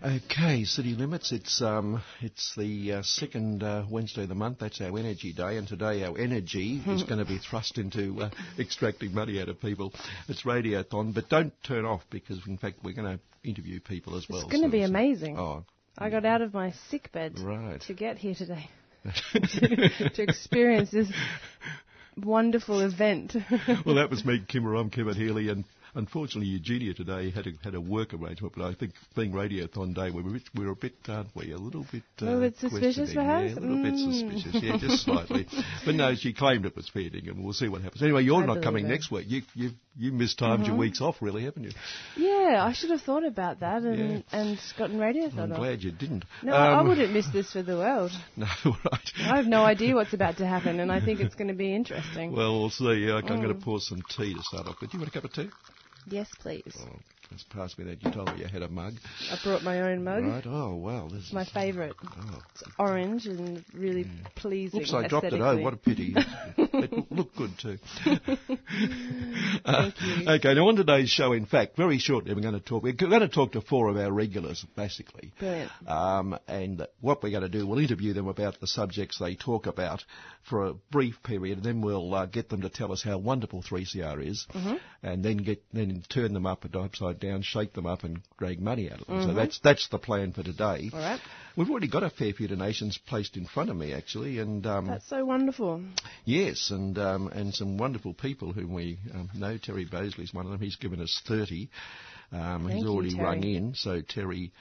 Okay, City Limits. It's um, it's the uh, second uh, Wednesday of the month. That's our Energy Day, and today our energy is going to be thrust into uh, extracting money out of people. It's Radiothon, but don't turn off because, in fact, we're going to interview people as well. It's going to so be amazing. Oh, I got out of my sick bed right. to get here today to, to experience this wonderful event. well, that was me, Kim Rom, Kim Healy, and Unfortunately, Eugenia today had a, had a work arrangement, but I think being Radiothon Day, we were, a bit, we were a bit, aren't we, a little bit... Uh, a little bit suspicious, perhaps? Yeah, a little mm. bit suspicious, yeah, just slightly. but no, she claimed it was fair and we'll see what happens. Anyway, you're I not coming it. next week. You, you, you mistimed mm-hmm. your weeks off, really, haven't you? Yeah, I should have thought about that and, yeah. and gotten Radiothon I'm off. glad you didn't. No, um, I wouldn't miss this for the world. No, right. I have no idea what's about to happen, and I think it's going to be interesting. Well, we'll see. Uh, I'm Mm. going to pour some tea to start off with. Do you want a cup of tea? Yes, please. Oh. Just pass me that. You told me you had a mug. I brought my own mug. Right. Oh, wow. This It's my favourite. Oh. It's orange and really Yeah. pleasing. Oops, I dropped it. Oh, what a pity. it looked good too. Uh. Okay, now on today's show, in fact, very shortly we're going to talk. We're going to talk to four of our regulars, basically. Brilliant. Um, and what we're going to do, we'll interview them about the subjects they talk about for a brief period, and then we'll uh, get them to tell us how wonderful 3CR is, Mm-hmm. and then get then turn them up and upside down, shake them up, and drag money out of them. So Mhm. that's that's the plan for today. All right. We've already got a fair few donations placed in front of me, actually, and um, That's so wonderful. Yes, and um, and some wonderful people whom we um, know. Terry Bosley's one of them. He's given us thirty. Um, he's you, already Terry. rung in, so Terry.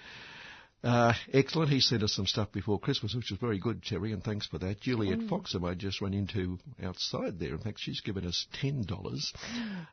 Uh, excellent. He sent us some stuff before Christmas, which was very good, Terry, and thanks for that. Juliet Mm. Foxham, I just ran into outside there. In fact, she's given us ten dollars.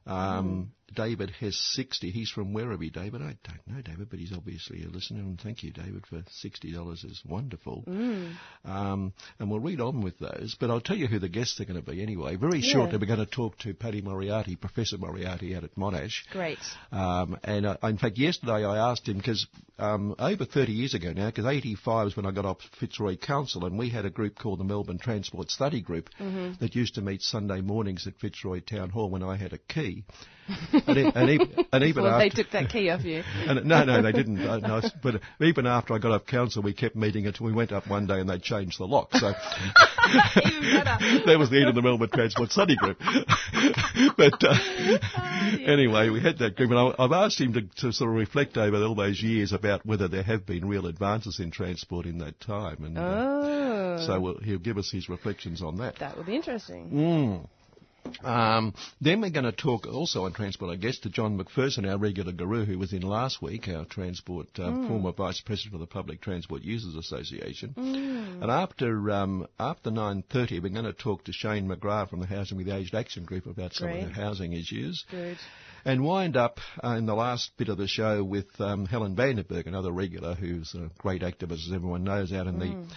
Um, David has sixty. He's from Werribee, David. I don't know David, but he's obviously a listener, and thank you, David, for sixty dollars. is wonderful. Mm. Um, and we'll read on with those, but I'll tell you who the guests are going to be anyway. Very Yeah. shortly, we're going to talk to Paddy Moriarty, Professor Moriarty out at Monash. Great. Um, and uh, in fact, yesterday I asked him because um, over 30 years ago now, because 85 is when I got off Fitzroy Council, and we had a group called the Melbourne Transport Study Group Mhm. that used to meet Sunday mornings at Fitzroy Town Hall when I had a key. and, e- and, e- and even well, after, they took that key off you. and, no, no, they didn't. Uh, no, but even after I got off council, we kept meeting until we went up one day and they changed the lock. So that was the end of the Melbourne Transport Study Group. but uh, anyway, we had that group, and I, I've asked him to, to sort of reflect over all those years about whether there have been real advances in transport in that time, and uh, Oh. so we'll, he'll give us his reflections on that. that would be interesting. Mm. Um, then we're going to talk also on transport, I guess, to John McPherson, our regular guru who was in last week, our transport uh, Mm. former vice president of the Public Transport Users Association. Mm. And after um, after 9:30, we're going to talk to Shane McGrath from the Housing with the Aged Action Group about some Great. of the housing issues, Good. and wind up uh, in the last bit of the show with um, Helen Vandenberg, another regular who's a great activist, as everyone knows, out in the Mm.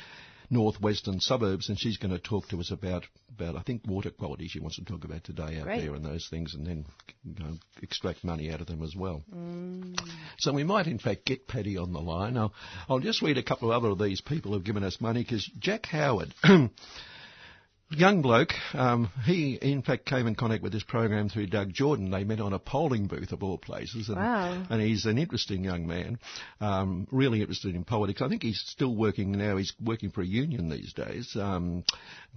Northwestern suburbs, and she's going to talk to us about, about I think water quality. She wants to talk about today out Great. there and those things, and then you know, extract money out of them as well. Mm. So we might in fact get Paddy on the line. I'll, I'll just read a couple of other of these people who've given us money because Jack Howard. Young bloke, um, he in fact came in contact with this program through Doug Jordan. They met on a polling booth of all places, and, Wow. and he's an interesting young man, um, really interested in politics. I think he's still working now. He's working for a union these days, um,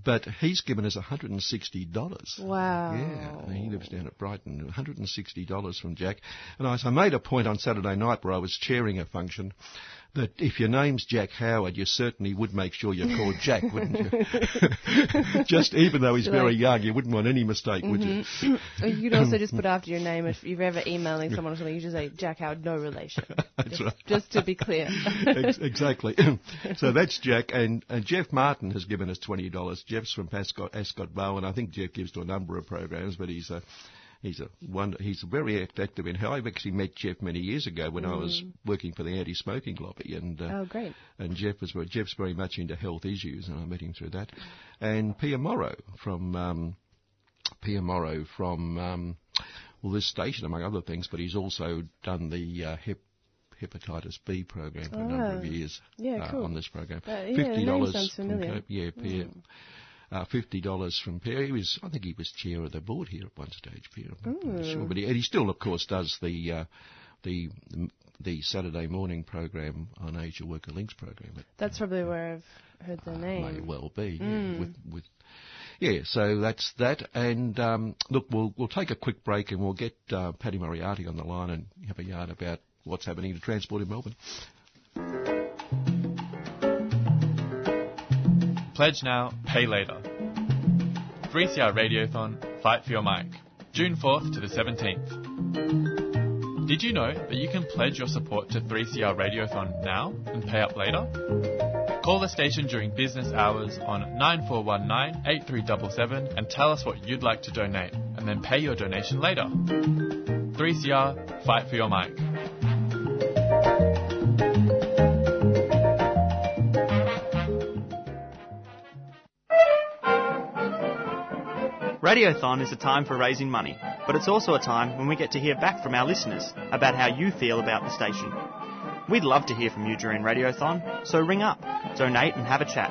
but he's given us $160. Wow. Yeah, he lives down at Brighton. $160 from Jack. And I, I made a point on Saturday night where I was chairing a function that if your name's Jack Howard, you certainly would make sure you're called Jack, wouldn't you? just even though he's very young, you wouldn't want any mistake, would you? Mhm. Or you could also just put after your name if you're ever emailing someone or something. You just say Jack Howard, no relation. That's just, right. just to be clear. Ex- exactly. so that's Jack, and, and Jeff Martin has given us twenty dollars. Jeff's from Ascot, Ascot Bowen. I think Jeff gives to a number of programs, but he's a He's a wonder, he's very active in health. I've actually met Jeff many years ago when I was working for the anti-smoking lobby, and uh, Mm. Oh, great. and Jeff was Jeff's very much into health issues, and I met him through that. And Pierre Morrow from um, Pierre Morrow from um, well this station among other things, but he's also done the uh, hep, hepatitis B program for a number of Oh. years Yeah, uh, cool. on this program. Uh, yeah, Fifty dollars, from familiar. Yeah. Uh, Fifty dollars from Pierre. He was, I think, he was chair of the board here at one stage. Pierre, I'm not sure, but he, and he still, of course, does the uh, the the Saturday morning program on Asia Worker Links program. At That's probably where I've heard the May name. well be. Yeah, Mm. with, with, yeah, so that's that. And um, look, we'll we'll take a quick break and we'll get uh, Paddy Moriarty on the line and have a yarn about what's happening to transport in Melbourne. Pledge now, pay later. 3CR Radiothon, Fight for Your Mic, June 4th to the 17th. Did you know that you can pledge your support to 3CR Radiothon now and pay up later? Call the station during business hours on 9419 8377 and tell us what you'd like to donate, and then pay your donation later. 3CR, Fight for Your Mic. Radiothon is a time for raising money, but it's also a time when we get to hear back from our listeners about how you feel about the station. We'd love to hear from you during Radiothon, so ring up, donate and have a chat.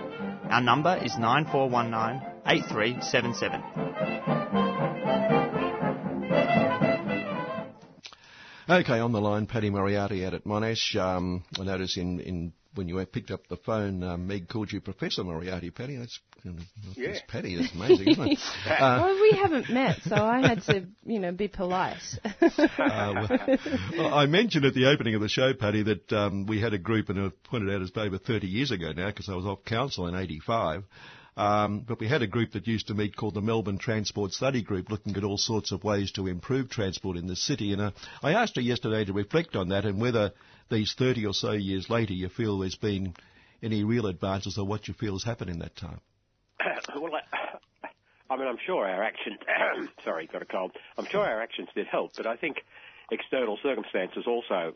Our number is 9419 8377. Okay, on the line, Paddy Moriarty out at Monash. Um, I notice in, in when you picked up the phone, um, Meg called you Professor Moriarty. Paddy, that's Yeah. that's Paddy. That's amazing, isn't it? Uh, well, we haven't met, so I had to, you know, be polite. Uh, well, I mentioned at the opening of the show, Paddy, that um, we had a group, and I pointed out as over 30 years ago now, because I was off council in 85. Um, but we had a group that used to meet called the Melbourne Transport Study Group, looking at all sorts of ways to improve transport in the city. And uh, I asked her yesterday to reflect on that and whether these 30 or so years later you feel there's been any real advances or what you feel has happened in that time. well, I, I mean, I'm sure our actions. sorry, got a cold. I'm sure our actions did help, but I think external circumstances also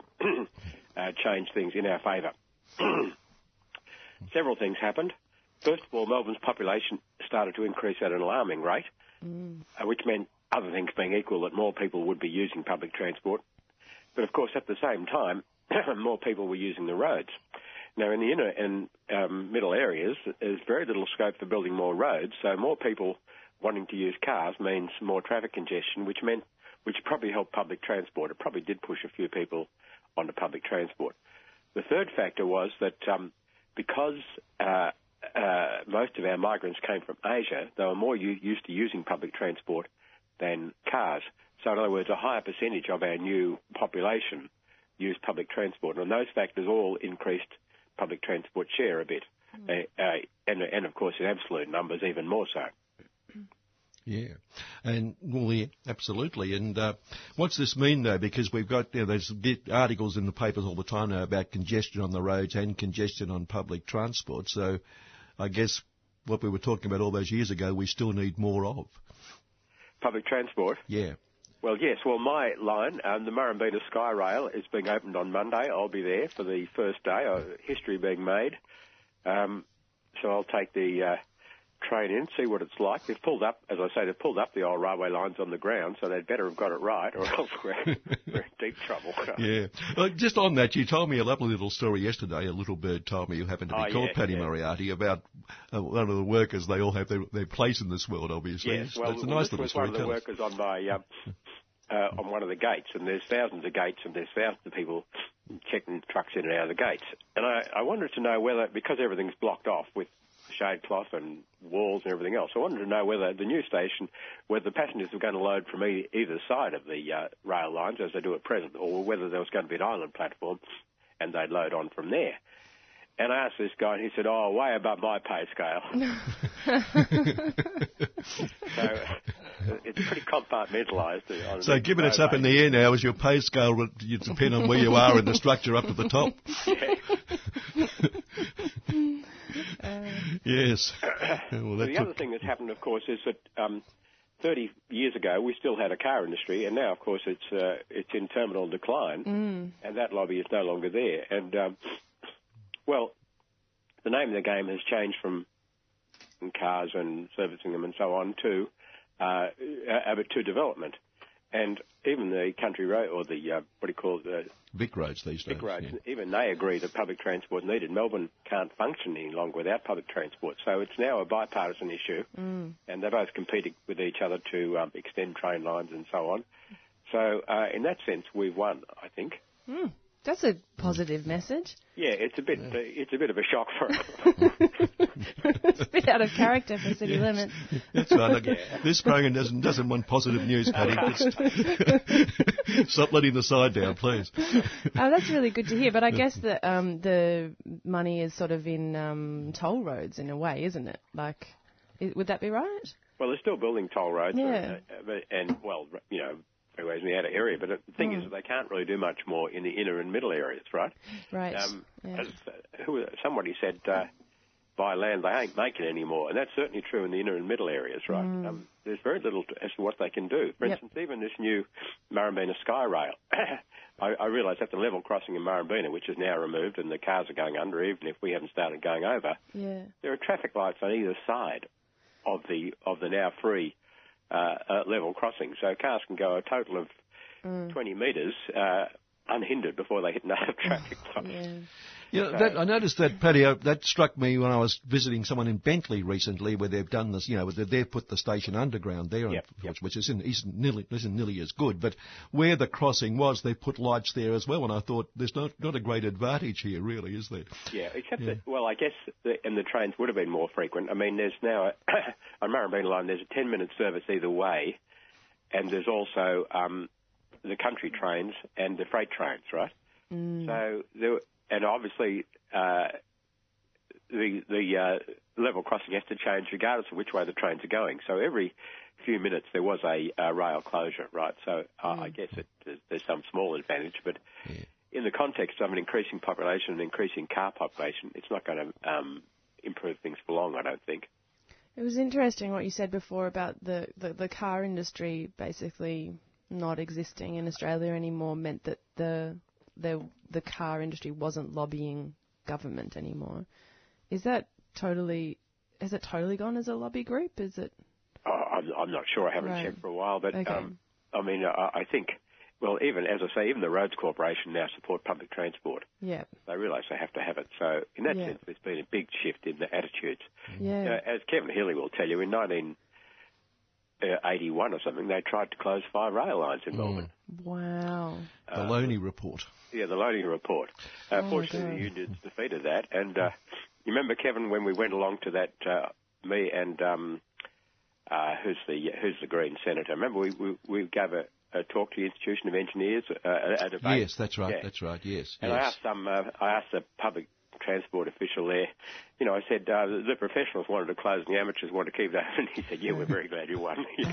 uh, changed things in our favour. Several things happened. First of all, Melbourne's population started to increase at an alarming rate, uh, which meant, other things being equal, that more people would be using public transport. But of course, at the same time, more people were using the roads. Now, in the inner and um, middle areas, there's very little scope for building more roads, so more people wanting to use cars means more traffic congestion, which meant, which probably helped public transport. It probably did push a few people onto public transport. The third factor was that um, because uh, uh, most of our migrants came from Asia, they were more u- used to using public transport than cars. So, in other words, a higher percentage of our new population used public transport, and those factors all increased public transport share a bit, uh, uh, and, and of course in absolute numbers even more so. Yeah, and well, yeah, absolutely. And uh, what's this mean though? Because we've got you know, there's bit articles in the papers all the time now about congestion on the roads and congestion on public transport. So, I guess what we were talking about all those years ago, we still need more of. Public transport. Yeah. Well, yes. Well, my line, um, the Murrumbeena Sky Rail, is being opened on Monday. I'll be there for the first day. Uh, history being made. Um, so I'll take the uh, train in, see what it's like. They've pulled up, as I say, they've pulled up the old railway lines on the ground, so they'd better have got it right, or else we're, we're in deep trouble. Yeah. Uh, just on that, you told me a lovely little story yesterday. A little bird told me you happen to be Oh, called yeah, Paddy yeah. Moriarty about uh, one of the workers. They all have their, their place in this world, obviously. Yes, well, That's a well, nice this little story. one of the workers on my um, uh, on one of the gates, and there's thousands of gates, and there's thousands of people checking trucks in and out of the gates. And I, I wanted to know whether, because everything's blocked off with shade cloth and walls and everything else, I wanted to know whether the new station, whether the passengers were going to load from either side of the uh, rail lines as they do at present, or whether there was going to be an island platform and they'd load on from there. And I asked this guy, and he said, "Oh, way above my pay scale." so it's pretty compartmentalised. on So, given it's up in the air now, is your pay scale would you depend on where you are in the structure up to the top? yes. well, Well, that the took- other thing that's happened, of course, is that um, 30 years ago, we still had a car industry, and now, of course, it's uh, it's in terminal decline, Mm. and that lobby is no longer there. And um, well, the name of the game has changed from cars and servicing them and so on to uh, uh, to development. And even the country road, or the uh, what do you call it, the Vic roads these days. big roads, yeah. even they agree that public transport needed. Melbourne can't function any longer without public transport, so it's now a bipartisan issue, Mm. and they both competing with each other to um, extend train lines and so on. So uh, in that sense, we've won, I think. Mm. That's a positive message. Yeah, it's a bit uh, it's a bit of a shock for it's a bit out of character for city limits. That's right. Look, This program doesn't doesn't want positive news, Paddy. Just stop letting the side down, please. Oh, that's really good to hear. But I guess that um, the money is sort of in um, toll roads in a way, isn't it? Like, i would that be right? Well, they're still building toll roads, Yeah. uh, but, and well, you know, freeways in the outer area. But the thing Mm. is, that they can't really do much more in the inner and middle areas, right? Right. Um, yeah. as, uh, somebody said, uh, buy land, they ain't making any more, and that's certainly true in the inner and middle areas, right? Mm. Um, there's very little to, as to what they can do. For Yep. instance, even this new Murrumbeena Sky Rail, I, I realise that the level crossing in Murrumbeena, which is now removed, and the cars are going under, even if we haven't started going over, yeah. there are traffic lights on either side of the of the now free uh, uh, level crossing, so cars can go a total of Mm. 20 metres uh, unhindered before they hit another traffic light. Yeah. Yeah, that, I noticed that, Paddy. uh, That struck me when I was visiting someone in Bentleigh recently, where they've done this. You know, they- they've put the station underground there, Yep, which, yep. which isn't, isn't nearly isn't nearly as good. But where the crossing was, they put lights there as well. And I thought, there's not not a great advantage here, really, is there? Yeah, except Yeah. that, well, I guess, the, and the trains would have been more frequent. I mean, there's now, a, on Murrumbeena Line, there's a 10 minute service either way, and there's also um, the country trains and the freight trains, right? Mm. So, there, and obviously, uh, the, the uh, level crossing has to change regardless of which way the trains are going. So every few minutes there was a, uh rail closure, right? So uh, I guess it, there's, there's some small advantage, but in the context of an increasing population and increasing car population, it's not going to um, improve things for long, I don't think. It was interesting what you said before about the, the, the car industry basically not existing in Australia anymore meant that the the the car industry wasn't lobbying government anymore. Is that totally has it totally gone as a lobby group? Is it Uh, I'm, I'm not sure. I haven't Right. checked for a while, but Okay. um, I mean, I, I think, well, even as I say, even the Roads Corporation now support public transport. yeah. They realise they have to have it. So in that Yeah. sense, there's been a big shift in the attitudes. Yeah. You know, as Kevin Healy will tell you, in 1981 or something, they tried to close five rail lines in Melbourne. Wow. The Lonie report. Yeah, the Lonie report. Uh, Oh, fortunately, the unions defeated that. And uh, you remember, Kevin, when we went along to that, uh, me and um, uh, who's the who's the Green senator? Remember, we we, we gave a, a talk to the Institution of Engineers, uh, a, a debate. Yes, that's right. Yeah. That's right. Yes. And I asked some, uh, I asked the public transport official there, you know, I said, uh, the, the professionals wanted to close and the amateurs wanted to keep it open. He said, yeah, we're very glad you won.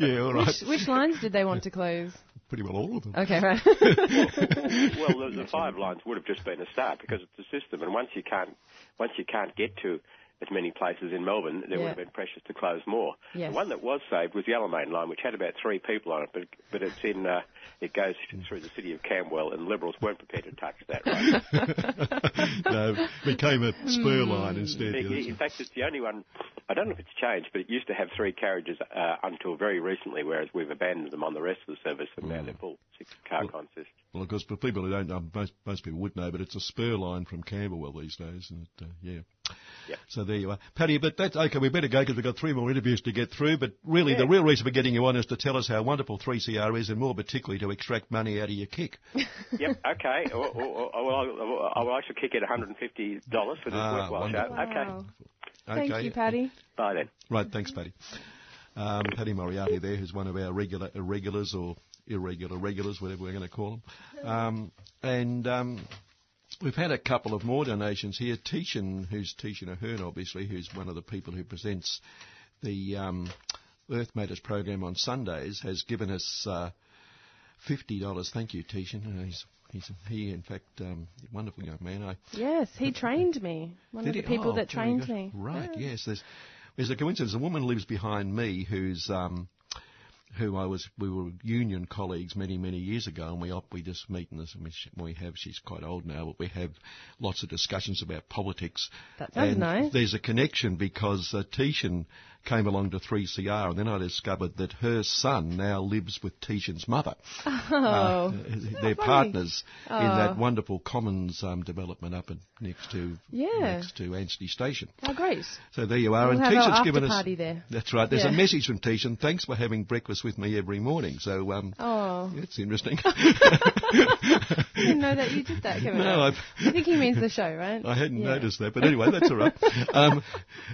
yeah, all right. Which which lines did they want to close? Pretty well all of them. Okay, right. well, the, the five lines would have just been a start because it's a system, and once you can't, once you can't get to as many places in Melbourne, there would have been pressures to close more. Yes. The one that was saved was the Alamein line, which had about three people on it, but but it's in, uh, it goes through the city of Camberwell, and Liberals weren't prepared to touch that. Right? no, became a spur Hmm. line instead. In- In fact, it's the only one. I don't know if it's changed, but it used to have three carriages uh, until very recently, whereas we've abandoned them on the rest of the service, and now they're full six-car consist. Well, of course, for people who don't know, most, most people would know, but it's a spur line from Camberwell these days, and it, uh, yeah. Yep. So there you are, Paddy. But that's okay. We better go because we've got three more interviews to get through. But really, the real reason for getting you on is to tell us how wonderful 3CR is, and more particularly to extract money out of your kick. yep. Okay. Or, or, or, well, I'll, I'll, I shall kick it $150 for this Ah, worthwhile show. wonderful. Okay. Thank okay. you, Paddy. Bye then. Right, thanks, Paddy. Um, Paddy Moriarty there, who's one of our regular irregulars or irregular regulars, whatever we're going to call them. Um, and um, we've had a couple of more donations here. Tishan, who's Tishan Ahern, obviously, who's one of the people who presents the um, Earth Matters program on Sundays, has given us uh, $50. Thank you, Tishan. Uh, he's, he's, he, in fact, um, wonderful young man. I Yes, he trained me. One of the he? people Oh, that trained me. Right, Yeah. yes. There's, There's a coincidence. A woman lives behind me who's um, who I was, we were union colleagues many, many years ago, and we op, we just meet in this, we have, she's quite old now, but we have lots of discussions about politics. That sounds and nice. There's a connection because uh, Tishan came along to 3CR, and then I discovered that her son now lives with Tishan's mother. Oh, Uh, they're funny. partners in Oh. that wonderful commons um, development up in, next to Yeah. next to Anstey Station. oh, great. So there you are. We'll and Tishan's given us. there. That's right. There's a message from Tishan. Thanks for having breakfast with me every morning. So um, Oh, it's interesting. I didn't know that you did that, Kevin. No, I think he means the show, right? I hadn't Yeah. noticed that, but anyway, that's all right. Um,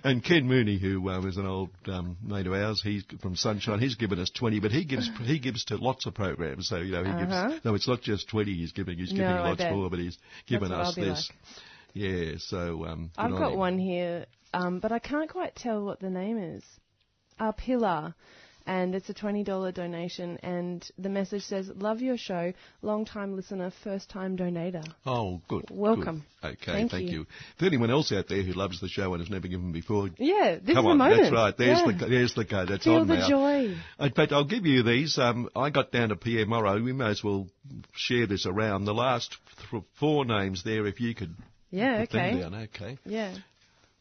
and Ken Mooney, who um, is an old um, mate of ours, he's from Sunshine. He's given us twenty, but he gives he gives to lots of programs. So you know, he Uh-huh. gives. No, it's not just twenty. He's giving. He's giving I lots more, but he's given us this. Yeah. So um, I've got him. one here, um, but I can't quite tell what the name is. Our pillar. And it's a $20 donation, and the message says, Love your show, long time listener, first time donator. Oh, good. good. Welcome. Okay, Thank you. you. For anyone else out there who loves the show and has never given before, Yeah, this come is on, the moment. that's right. There's Yeah. the there's the code. That's Feel on the now. joy. In fact, I'll give you these. Um, I got down to Pierre Morrow. We may as well share this around. The last th- four names there, if you could Yeah, put them okay. down. Okay. Yeah.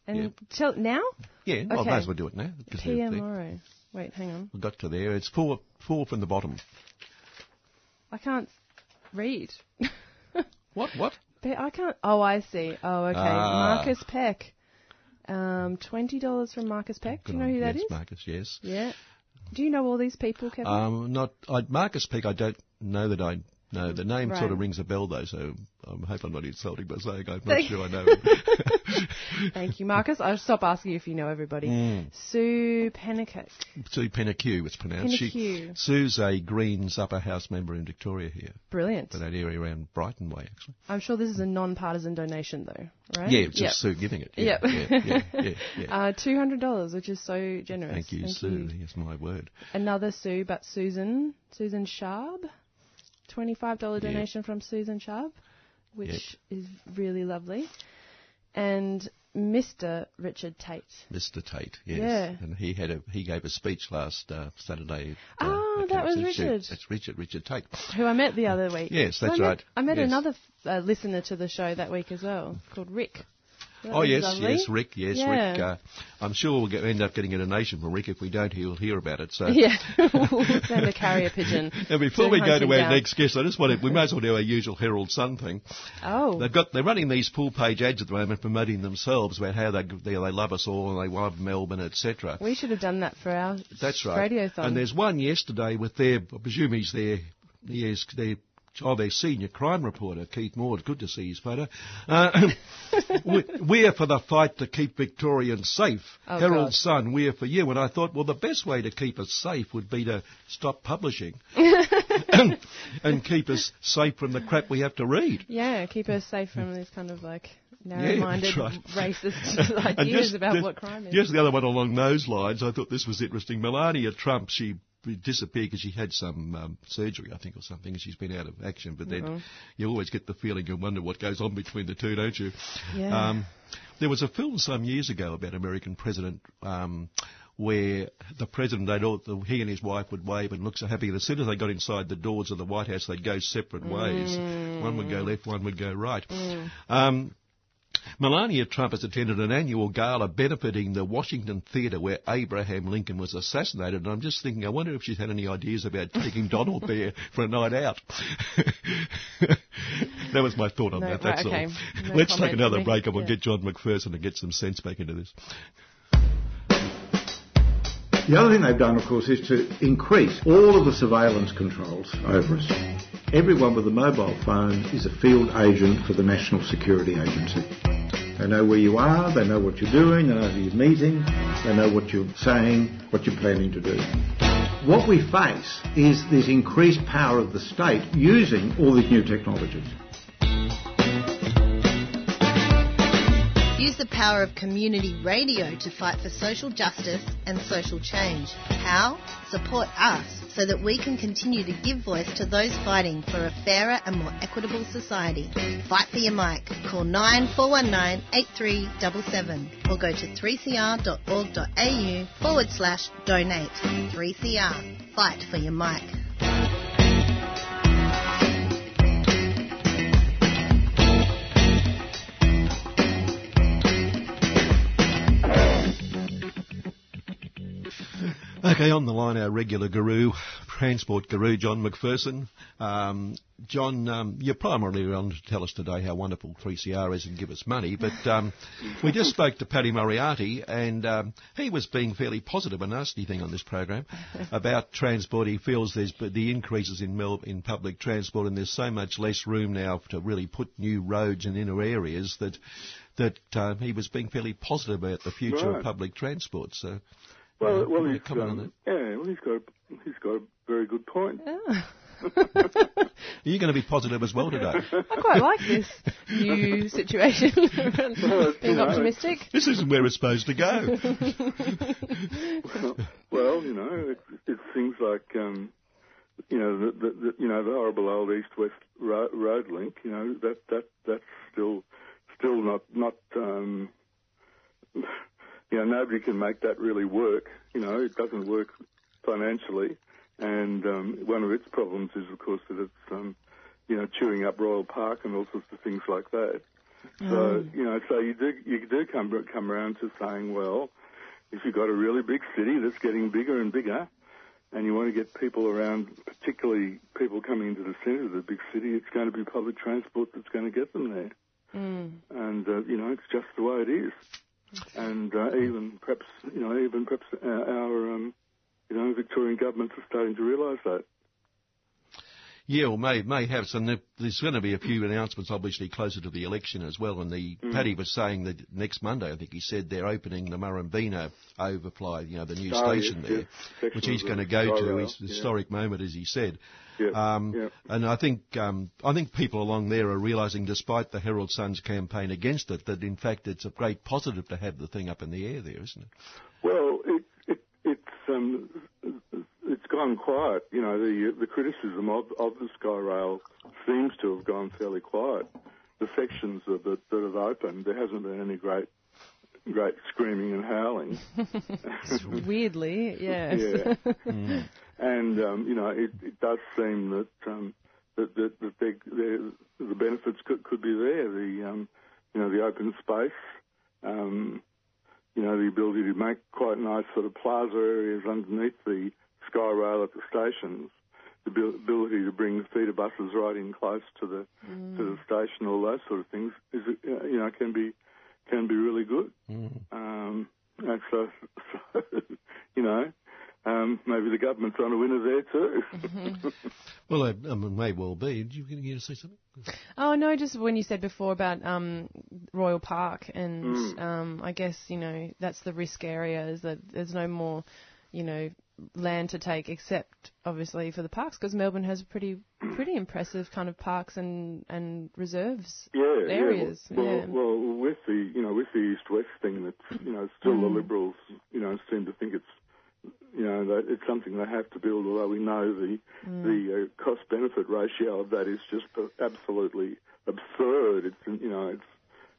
And Yeah. tell now? Yeah, I Okay. might as well do it now. 'cause they're PM there. Morrow. Wait, hang on. Got to there. It's four, four from the bottom. I can't read. What? What? I can't. Oh, I see. Oh, okay. Ah. Marcus Peck. Um, twenty dollars from Marcus Peck. Do you know who that yes, is? Marcus. Yes. Yeah. Do you know all these people, Kevin? Um, not I, Marcus Peck. I don't know that I no, the mm, name right. sort of rings a bell though, so I hope I'm not insulting by saying I'm not sure I know. Thank you, Marcus. I'll stop asking you if you know everybody. Mm. Sue Pennicott. Sue Pennicuik, it's pronounced. Pennicuik. She, Sue's a Greens upper house member in Victoria here. Brilliant. For that area around Brighton Way, actually. I'm sure this is a non-partisan donation though, right? Yeah, just yep. Sue giving it. Yeah, yep. yeah, yeah, yeah uh, $200, which is so generous. Thank you, Thank Sue. You. Yes, my word. Another Sue, but Susan. Susan Sharb. $25 donation from Susan Sharp, which is really lovely. And Mr. Richard Tate. Mr. Tate, yes. Yeah. And he had a he gave a speech last uh, Saturday. Uh, oh, that was Richard. That's Richard, Richard Tate. Who I met the other week. Yes, that's I met, right. I met yes. another uh, listener to the show that week as well, called Rick. That Oh yes, lovely. yes, Rick, yes, Yeah. Rick. Uh, I'm sure we'll get, end up getting a donation from Rick. If we don't, he'll hear about it. So. Yeah, we'll send a carrier pigeon. And before we go to our down. next guest, I just want to, we may as well do our usual Herald Sun thing. Oh, They've got, they're running these full page ads at the moment promoting themselves about how they, they, they love us all and they love Melbourne, etc. we should have done that for our That's right. radiothon. And there's one yesterday with their, I presume he's their, their, oh, their senior crime reporter, Keith Moor. It's good to see his photo. Uh, we- we're for the fight to keep Victorians safe. Oh, Herald God. Sun, we're for you. And I thought, well, the best way to keep us safe would be to stop publishing and, keep us safe from the crap we have to read. yeah, keep us safe from this kind of like narrow-minded, that's right. racist ideas just- about just- what crime is. Just the other one along those lines, I thought this was interesting. Melania Trump, she disappeared because she had some um, surgery, I think, or something, and she's been out of action. But then you always get the feeling you wonder what goes on between the two, don't you? Yeah. Um, there was a film some years ago about American president. Um, where the president, they'd all, he and his wife would wave and look so happy. And as soon as they got inside the doors of the White House, they'd go separate ways. One would go left, one would go right. Um, Melania Trump has attended an annual gala benefiting the Washington Theatre where Abraham Lincoln was assassinated. And I'm just thinking, I wonder if she's had any ideas about taking Donald there for a night out. that was my thought on No, that. right, That's okay. all. No Let's take another break and we'll Yeah. get John McPherson to get some sense back into this. The other thing they've done, of course, is to increase all of the surveillance controls over us. Everyone with a mobile phone is a field agent for the National Security Agency. They know where you are, they know what you're doing, they know who you're meeting, they know what you're saying, what you're planning to do. What we face is this increased power of the state using all these new technologies. Use the power of community radio to fight for social justice and social change. How? Support us so that we can continue to give voice to those fighting for a fairer and more equitable society. Fight for your mic. Call 9419 8377 or go to 3cr.org.au forward slash donate. 3CR. Fight for your mic. Okay, on the line, our regular guru, transport guru, John McPherson. Um, John, um, you're primarily on to tell us today how wonderful 3CR is and give us money, but um, we just spoke to Paddy Moriarty, and um, he was being fairly positive, a nasty thing on this program, about transport. He feels there's the increases in, Mel- in public transport, and there's so much less room now to really put new roads in inner areas that that uh, he was being fairly positive about the future Right. of public transport. So. Well, well, can you he's, comment on um, yeah, well, he's got a, he's got a very good point. Are you going to be positive as well today? I quite like this new situation. Well, Being you know, optimistic. This isn't where it's supposed to go. well, well, you know, it, it's things like, um, you know, the, the, the you know the horrible old east-west ro- road link. You know that that that's still still not not. Um, you know, nobody can make that really work. You know, it doesn't work financially, and um, one of its problems is, of course, that it's um, you know chewing up Royal Park and all sorts of things like that. So you know, so you do you do come come around to saying, well, if you've got a really big city that's getting bigger and bigger, and you want to get people around, particularly people coming into the centre of the big city, it's going to be public transport that's going to get them there. Mm. And uh, you know, it's just the way it is. And uh, even perhaps, you know, even perhaps our, our um, you know, Victorian governments are starting to realise that. Yeah, well, may may have some. There's going to be a few announcements, obviously, closer to the election as well. And the Mm. Paddy was saying that next Monday, I think he said they're opening the Murrumbeena overfly, you know, the new Oh, station yes, there, yes. Which he's going to go to. His yeah. historic moment, as he said. Yeah, Um, yeah. And I think um, I think people along there are realising, despite the Herald Sun's campaign against it, that in fact it's a great positive to have the thing up in the air there, isn't it? Well, it, it, it's um, it's gone quiet. You know, the the criticism of of the Skyrail seems to have gone fairly quiet. The sections of it that have opened, there hasn't been any great great screaming and howling. Weirdly, yes. Yeah. And um, you know, it, it does seem that um, that, that, that they, they, the benefits could, could be there. The um, you know the open space, um, you know the ability to make quite nice sort of plaza areas underneath the sky rail at the stations, the ability to bring the feeder buses right in close to the to the station, all those sort of things is uh, you know can be can be really good. Um, and so, so you know, um, maybe the government's on a winner there too. Well, it, um, may well be. Did you going to say something? Oh no, just when you said before about um, Royal Park, and Mm. um, I guess you know that's the risk area is that there's no more, you know, land to take except obviously for the parks because Melbourne has pretty pretty impressive kind of parks and and reserves yeah, areas. Yeah. Well, yeah. well, well, with the you know with the east-west thing, that you know still the Mm. Liberals you know seem to think it's you know that it's something they have to build. Although we know the Mm. the uh, cost-benefit ratio of that is just absolutely absurd. It's you know it's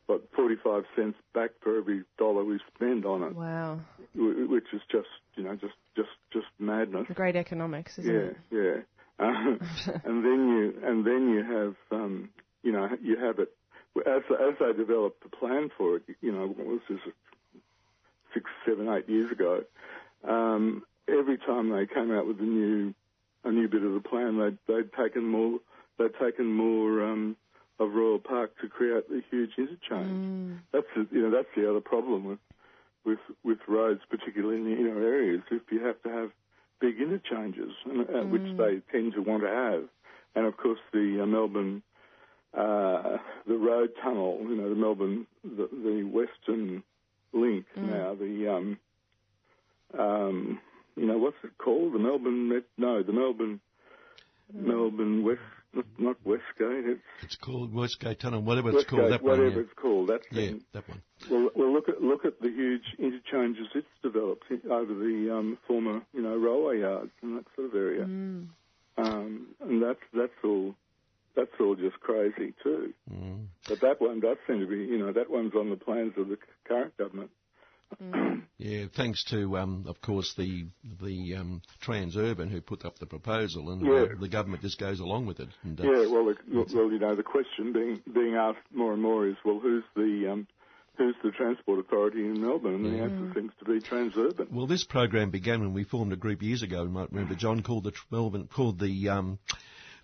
what 45 cents back for every dollar we spend on it, Wow, which is just you know just just just madness. great economics, isn't yeah, it? yeah. Um, and then you and then you have um, you know you have it as as they developed the plan for it. You know, what was this six, seven, eight years ago? Um, every time they came out with a new a new bit of the plan, they'd they'd taken more they'd taken more um, of Royal Park to create the huge interchange. That's the, you know that's the other problem with with with roads, particularly in the inner areas. If you have to have big interchanges, and, uh, which they tend to want to have, and of course the uh, Melbourne uh, the road tunnel, you know, the Melbourne the, the Western Link now, the um, um, you know what's it called? The Melbourne no, the Melbourne Melbourne West not, not Westgate. It's It's called Westgate Tunnel, whatever it's called. That one. whatever Yeah. it's called. That yeah, that one. Well, well, look at look at the huge interchanges it's developed over the um, former, you know, railway yards and that sort of area. Mm. Um, and that's that's all that's all just crazy too. Mm. But that one does seem to be, you know, that one's on the plans of the current government. Yeah, thanks to, um, of course, the the um, Transurban who put up the proposal, and Yeah. uh, the government just goes along with it. And, uh, Yeah, well, the, well, you know, the question being being asked more and more is, well, who's the um, who's the transport authority in Melbourne? And the answer seems to be Transurban. Well, this program began when we formed a group years ago. You might remember John called the tr- Melbourne called the um,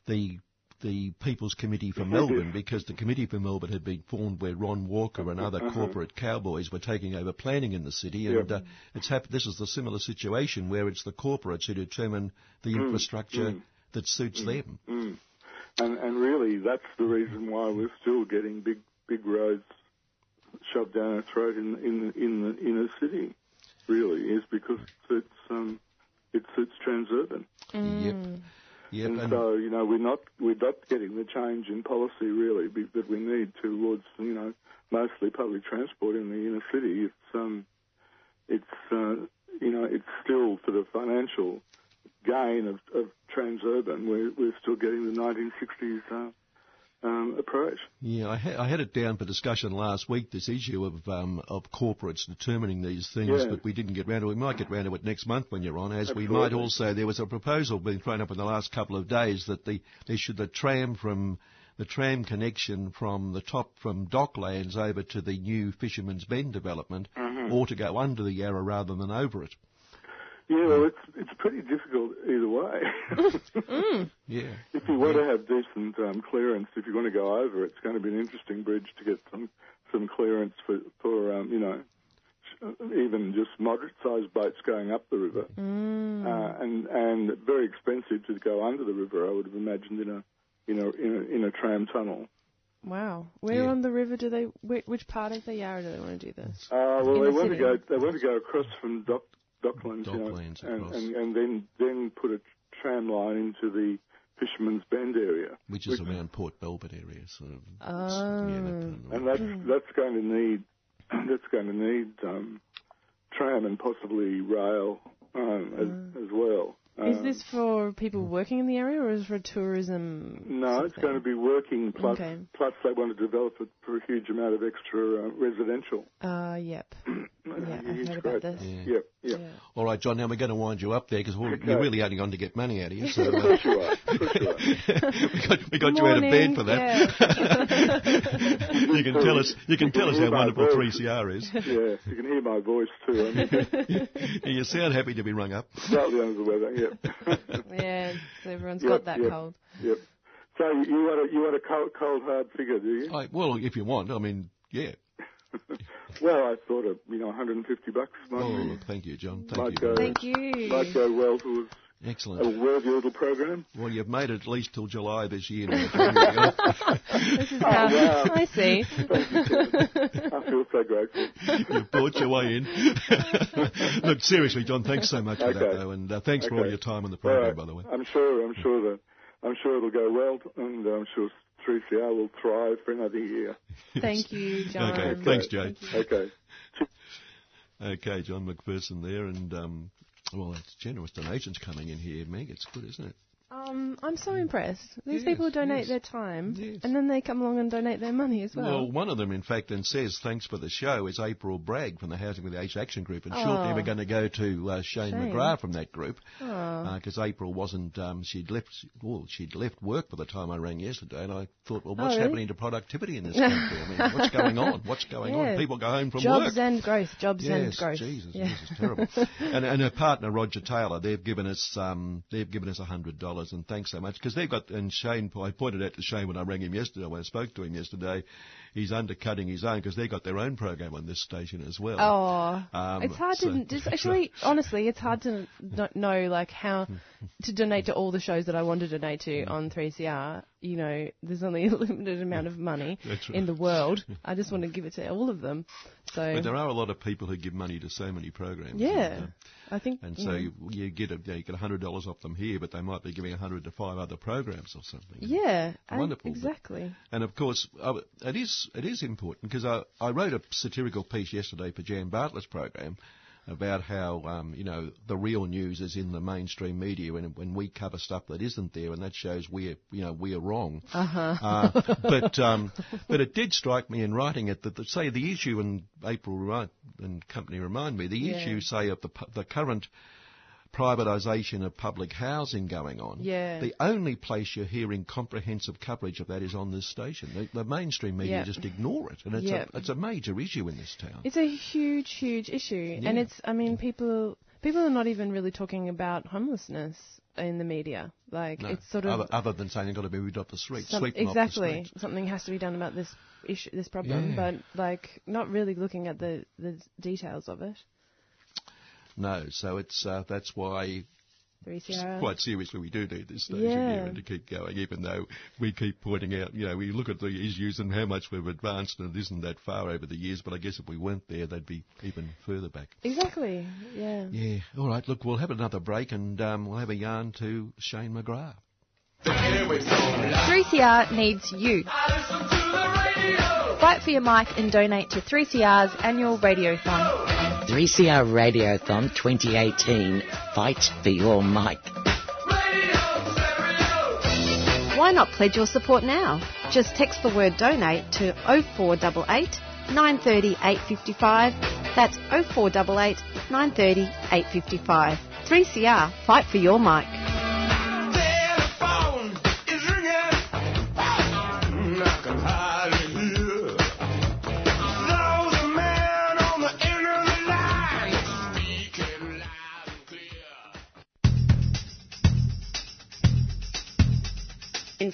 the the People's Committee for Melbourne because the Committee for Melbourne had been formed where Ron Walker and other Uh-huh. corporate cowboys were taking over planning in the city, and Yep. uh, it's hap- This is the similar situation where it's the corporates who determine the infrastructure mm. that suits them. Mm. And and really, that's the reason why we're still getting big big roads shoved down our throat in in the, in the inner city. Really, is because it's um, it suits Transurban. Yep. Yep. and and- so you know we're not we're not getting the change in policy really be- that we need towards you know mostly public transport in the inner city. It's um it's uh, you know it's still for the financial gain of, of Transurban. We're we're still getting the 1960s uh, um, approach. Yeah, I, ha- I had it down for discussion last week. This issue of um, of corporates determining these things, Yeah. but we didn't get round to it. We might get round to it next month when you're on. As we might also, there was a proposal being thrown up in the last couple of days that the they should the tram from the tram connection from the top from Docklands over to the new Fisherman's Bend development Mhm. ought to go under the Yarra rather than over it. Yeah, well, it's it's pretty difficult either way. Yeah. If you want to have decent um, clearance, if you're going to go over, it's going to be an interesting bridge to get some some clearance for for um, you know even just moderate-sized boats going up the river, Mm. uh, and and very expensive to go under the river. I would have imagined in a you know in a, in a tram tunnel. Wow. Where Yeah. on the river do they? Which, which part of the Yarra do they want to do this? Uh, well, In they the want to go. They want to go across from Dock, Docklands, you know, and, and and then then put a tram line into the Fisherman's Bend area. Which is around Port Melbourne area, sort of. Oh. Yeah, that of- and that's that's going to need that's going to need um, tram and possibly rail um, as, as well. Is Um, this for people working in the area or is it for tourism? no, it's going to be working. Plus, Okay. plus they want to develop it for a huge amount of extra uh, residential. Uh, yep. Yeah, I've heard growth. about this. Yeah. Yep, yep. Yeah. All right, John. Now we're going to wind you up there because Okay. you're really only on to get money out of you. So uh, course you are. Of you are. we got, we got you out of bed for that. you can tell us. You can tell us how wonderful 3CR is. Yeah, you can hear my voice too. I'm you sound happy to be rung up. slightly under the weather. Yep. yeah, so everyone's Yep, got that yep. cold. Yep. So you you want a you want a cold, cold hard figure, do you? I, well, if you want, I mean, yeah. Well, I thought of you know 150 bucks might Oh, be thank you, John. Thank might you. go Thank you. might go well towards a Excellent. worthy little program. Well, you've made it at least till July this year. now. This is Oh, wow. I see. Thank you, I feel so grateful. You've bought your way in. Look, seriously, John, thanks so much for that, though, and uh, thanks for all your time on the program, right. by the way. I'm sure I'm sure that I'm sure it'll go well, and I'm sure 3CR will thrive for another year. Thank you, John. Okay, thanks, Jay. Okay. Okay, John McPherson there, and um, well, it's generous donations coming in here, Meg. It's good, isn't it? Um, I'm so impressed. These Yes, people donate yes. their time, Yes. and then they come along and donate their money as well. Well, one of them, in fact, and says thanks for the show is April Bragg from the Housing with Age Action Group, and shortly Oh. we're going to go to uh, Shane, Shane. McGrath from that group Oh. because April wasn't um, she'd left well she'd left work by the time I rang yesterday, and I thought, well, what's Oh, really? happening to productivity in this country? I mean, what's going on? What's going Yeah. on? People go home from jobs work. Jobs and growth. Jobs and Yes, growth. Jesus, yeah. this is terrible. and, and her partner Roger Taylor, they've given us um, they've given us a hundred and thanks so much because they've got. And Shane, I pointed out to Shane when I rang him yesterday, when I spoke to him yesterday, he's undercutting his own because they've got their own program on this station as well. Oh, Um, it's hard so- to just actually, honestly, it's hard to not know like how to donate to all the shows that I want to donate to on 3CR. You know, there's only a limited amount of money right. in the world. I just want to give it to all of them. So But there are a lot of people who give money to so many programs. Yeah. And, uh, I think. And so yeah. you, you get a, you get hundred dollars off them here, but they might be giving a hundred to five other programs or something. Yeah, Wonderful, but- exactly. And of course, uh, it is it is important because I, I wrote a satirical piece yesterday for Jan Bartlett's program about how um, you know the real news is in the mainstream media when when we cover stuff that isn't there, and that shows we're you know we're wrong. Uh-huh. Uh, but um, but it did strike me in writing it that the, say the issue and April and company remind me the Yeah. issue say of the the current privatisation of public housing going on. Yeah. The only place you're hearing comprehensive coverage of that is on this station. The, the mainstream media Yeah. just ignore it, and it's Yeah. a it's a major issue in this town. It's a huge, huge issue, and it's. I mean, people people are not even really talking about homelessness in the media. Like No, it's sort of other, other than saying they've got to be moved off the street, some- off the exactly street. something has to be done about this issue, this problem, Yeah. but like not really looking at the the details of it. No, so it's uh, that's why. Quite seriously, we do need this station Yeah. here and to keep going, even though we keep pointing out, you know, we look at the issues and how much we've advanced, and it isn't that far over the years. But I guess if we weren't there, they'd be even further back. Exactly. Yeah. Yeah. All right. Look, we'll have another break, and um, we'll have a yarn to Shane McGrath. 3CR needs you. Fight for your mic and donate to 3CR's annual radiothon. 3CR Radiothon 2018 Fight for Your Mic. Why not pledge your support now? Just text the word donate to 0488 930 855. That's 0488 930 855. 3CR, fight for your mic.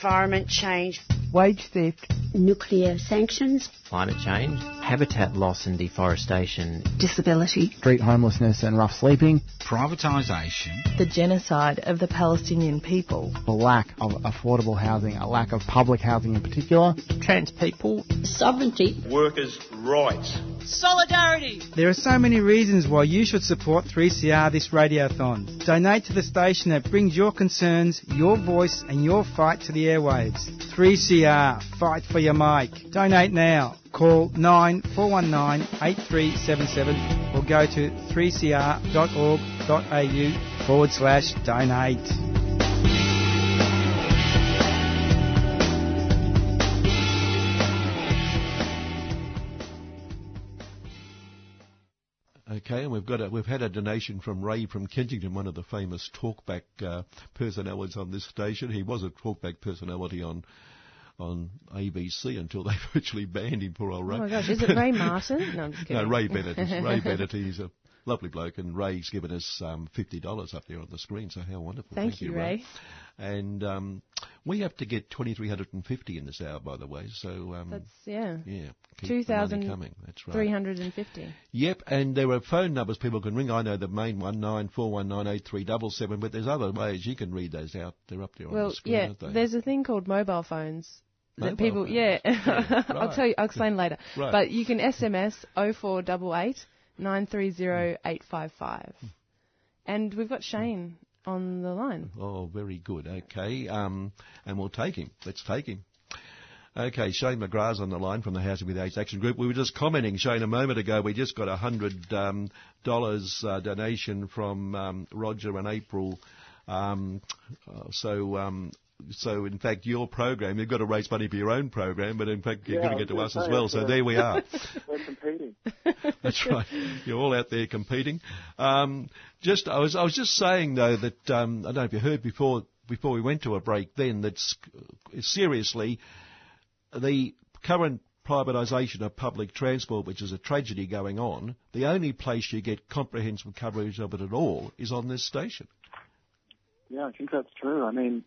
Environment change, wage theft, nuclear sanctions, climate change, habitat loss and deforestation, disability, street homelessness and rough sleeping, privatisation, the genocide of the Palestinian people, the lack of affordable housing, a lack of public housing in particular, trans people, sovereignty, workers' rights, solidarity. There are so many reasons why you should support 3CR this radiothon. Donate to the station that brings your concerns, your voice, and your fight to the airwaves. 3CR, fight for your mic. Donate now. Call 9419 8377 or go to 3cr.org.au forward slash donate. Okay, and we've got a, we've had a donation from Ray from Kensington, one of the famous talkback uh, personalities on this station. He was a talkback personality on on ABC until they virtually banned him. Poor old Ray. Oh my gosh, is it Ray Martin? No, I'm just kidding. no, Ray Bennett. Ray Bennett. He's a lovely bloke, and Ray's given us um, fifty dollars up there on the screen. So how wonderful! Thank, Thank you, Ray. Ray. And um, we have to get twenty three hundred and fifty in this hour, by the way. So um, That's yeah. yeah, keep Two the money thousand coming. That's right. three hundred and fifty. Yep, and there are phone numbers people can ring. I know the main one nine four one nine eight three double seven, but there's other ways you can read those out. They're up there on the screen, yeah, there's a thing called mobile phones. That people, yeah, Yeah, I'll tell you, I'll explain later. Right. But you can SMS 0488 930 855. And we've got Shane on the line. Oh, very good. Okay, um, and we'll take him. Let's take him. Okay, Shane McGrath's on the line from the Housing with Age Action Group. We were just commenting, Shane, a moment ago. We just got a hundred um, dollars uh, donation from um, Roger and April. Um, uh, so. Um, so in fact, your program, you've got to raise money for your own program, but in fact, you're Yeah, going to get to us as well. So there we are. We're competing. That's right. You're all out there competing. Um, just, I was, I was just saying though that um, I don't know if you heard before before we went to a break. Then that seriously, the current privatisation of public transport, which is a tragedy going on, the only place you get comprehensive coverage of it at all is on this station. Yeah, I think that's true. I mean,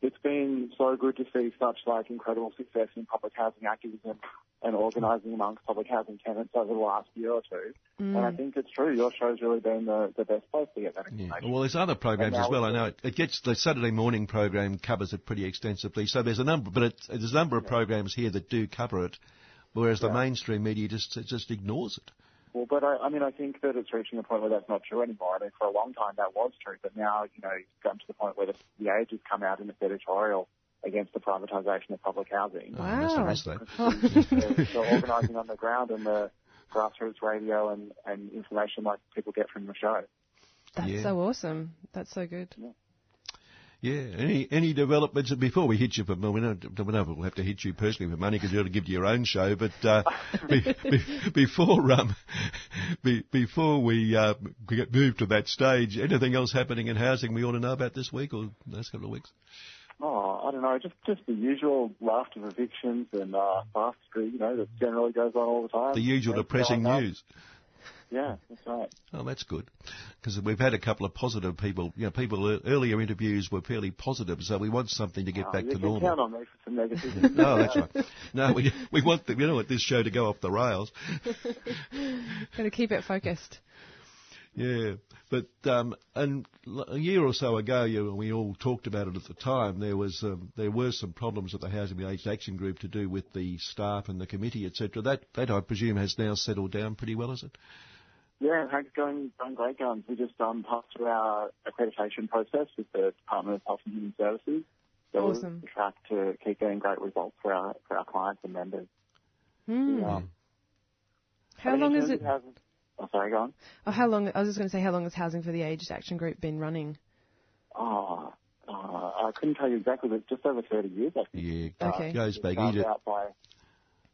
it's been so good to see such like incredible success in public housing activism and organising amongst public housing tenants over the last year or two. Mm. And I think it's true. Your show's really been the, the best place to get that Yeah. information. Well, there's other programs as well. I know it, it gets the Saturday morning program covers it pretty extensively. So there's a number, but it's, there's a number of programs here that do cover it, whereas the mainstream media just just ignores it. Well, but I, I mean, I think that it's reaching a point where that's not true anymore. I mean, for a long time that was true, but now, you know, it's gotten to the point where the, the Age has come out in its editorial against the privatisation of public housing. Wow. Must they're, they're organising on the ground and the grassroots radio and, and information like people get from the show. That's Yeah. so awesome. That's so good. Yeah. Yeah, any any developments before we hit you for we don't, we don't we'll have to hit you personally for money because you're to give to your own show. But uh, be, be, before um be, before we uh, we get moved to that stage, anything else happening in housing we ought to know about this week or the last couple of weeks? Oh, I don't know, just just the usual raft of evictions and uh, fast street, you know, that generally goes on all the time. The usual You depressing news. up. News. Yeah, that's right. Oh, that's good. Because we've had a couple of positive people. You know, people earlier interviews were fairly positive, so we want something to get Oh, back you to can normal. count on me for some negativity. no, that's right. No, we we want the, you know what this show to go off the rails. Got to keep it focused. Yeah, but um, and l- a year or so ago, you, we all talked about it at the time. There was um, there were some problems at the Housing Aged Action Group to do with the staff and the committee, etc. That that I presume has now settled down pretty well, is it? Yeah, in fact, it's going, going great guns. We just um, passed through our accreditation process with the Department of Health and Human Services. So we're Awesome. on track to keep getting great results for our, for our clients and members. Hmm. Yeah. How I long is it? of housing- Oh, sorry, go on. Oh, how long? I was just going to say, how long has Housing for the Aged Action Group been running? Oh, uh, I couldn't tell you exactly, but just over 30 years, I think. Yeah, Okay. goes back. Started Edith, out by, by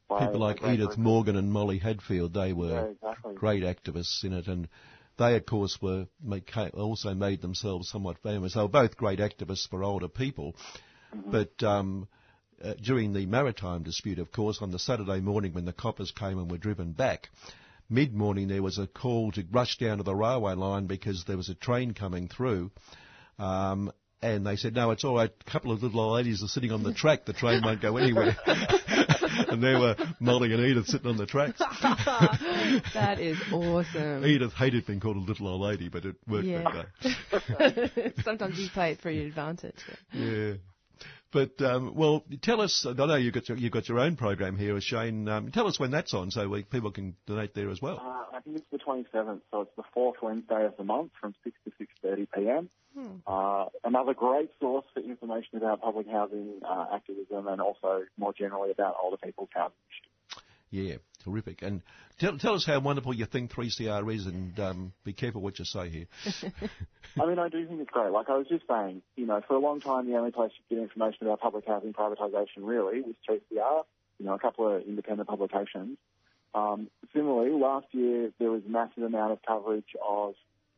people like Edith. Morgan and Molly Hadfield, they were Yeah, exactly. great activists in it, and they, of course, were also made themselves somewhat famous. They were both great activists for older people, Mm-hmm. but um, uh, during the maritime dispute, of course, on the Saturday morning when the coppers came and were driven back. Mid-morning, there was a call to rush down to the railway line because there was a train coming through, um, and they said, "No, it's all right. A couple of little old ladies are sitting on the track. The train won't go anywhere." and there were Molly and Edith sitting on the tracks. that is awesome. Edith hated being called a little old lady, but it worked Yeah. that day. Sometimes you play it for your advantage. Yeah. But um, well, tell us. I know you've got your, you've got your own program here, with Shane. Um, tell us when that's on, so we, people can donate there as well. Uh, I think it's the 27th, so it's the fourth Wednesday of the month from 6 to 6.30 p.m. Hmm. Uh, another great source for information about public housing uh, activism and also more generally about older people's housing issues. Yeah, terrific. And tell, tell us how wonderful you think 3CR is, and um, be careful what you say here. I mean, I do think it's great. Like I was just saying, you know, for a long time, the only place you get information about public housing privatisation really was 3CR, you know, a couple of independent publications. Um, similarly, last year there was a massive amount of coverage of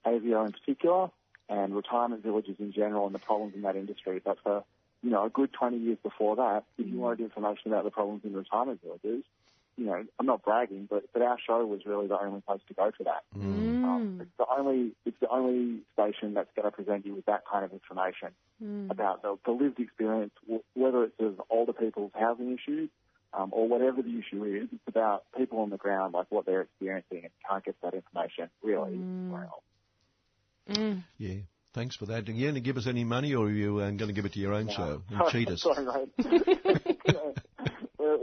Aveo in particular and retirement villages in general and the problems in that industry. But for, you know, a good 20 years before that, if you wanted information about the problems in retirement villages, you know, I'm not bragging, but, but our show was really the only place to go for that. Mm. Um, it's the only it's the only station that's going to present you with that kind of information Mm. about the, the lived experience, whether it's of older people's housing issues um, or whatever the issue is. It's about people on the ground, like what they're experiencing, and can't get that information really anywhere else. Mm. Yeah. Thanks for that. Are you going to give us any money, or are you uh, going to give it to your own show and cheat us? Sorry, mate.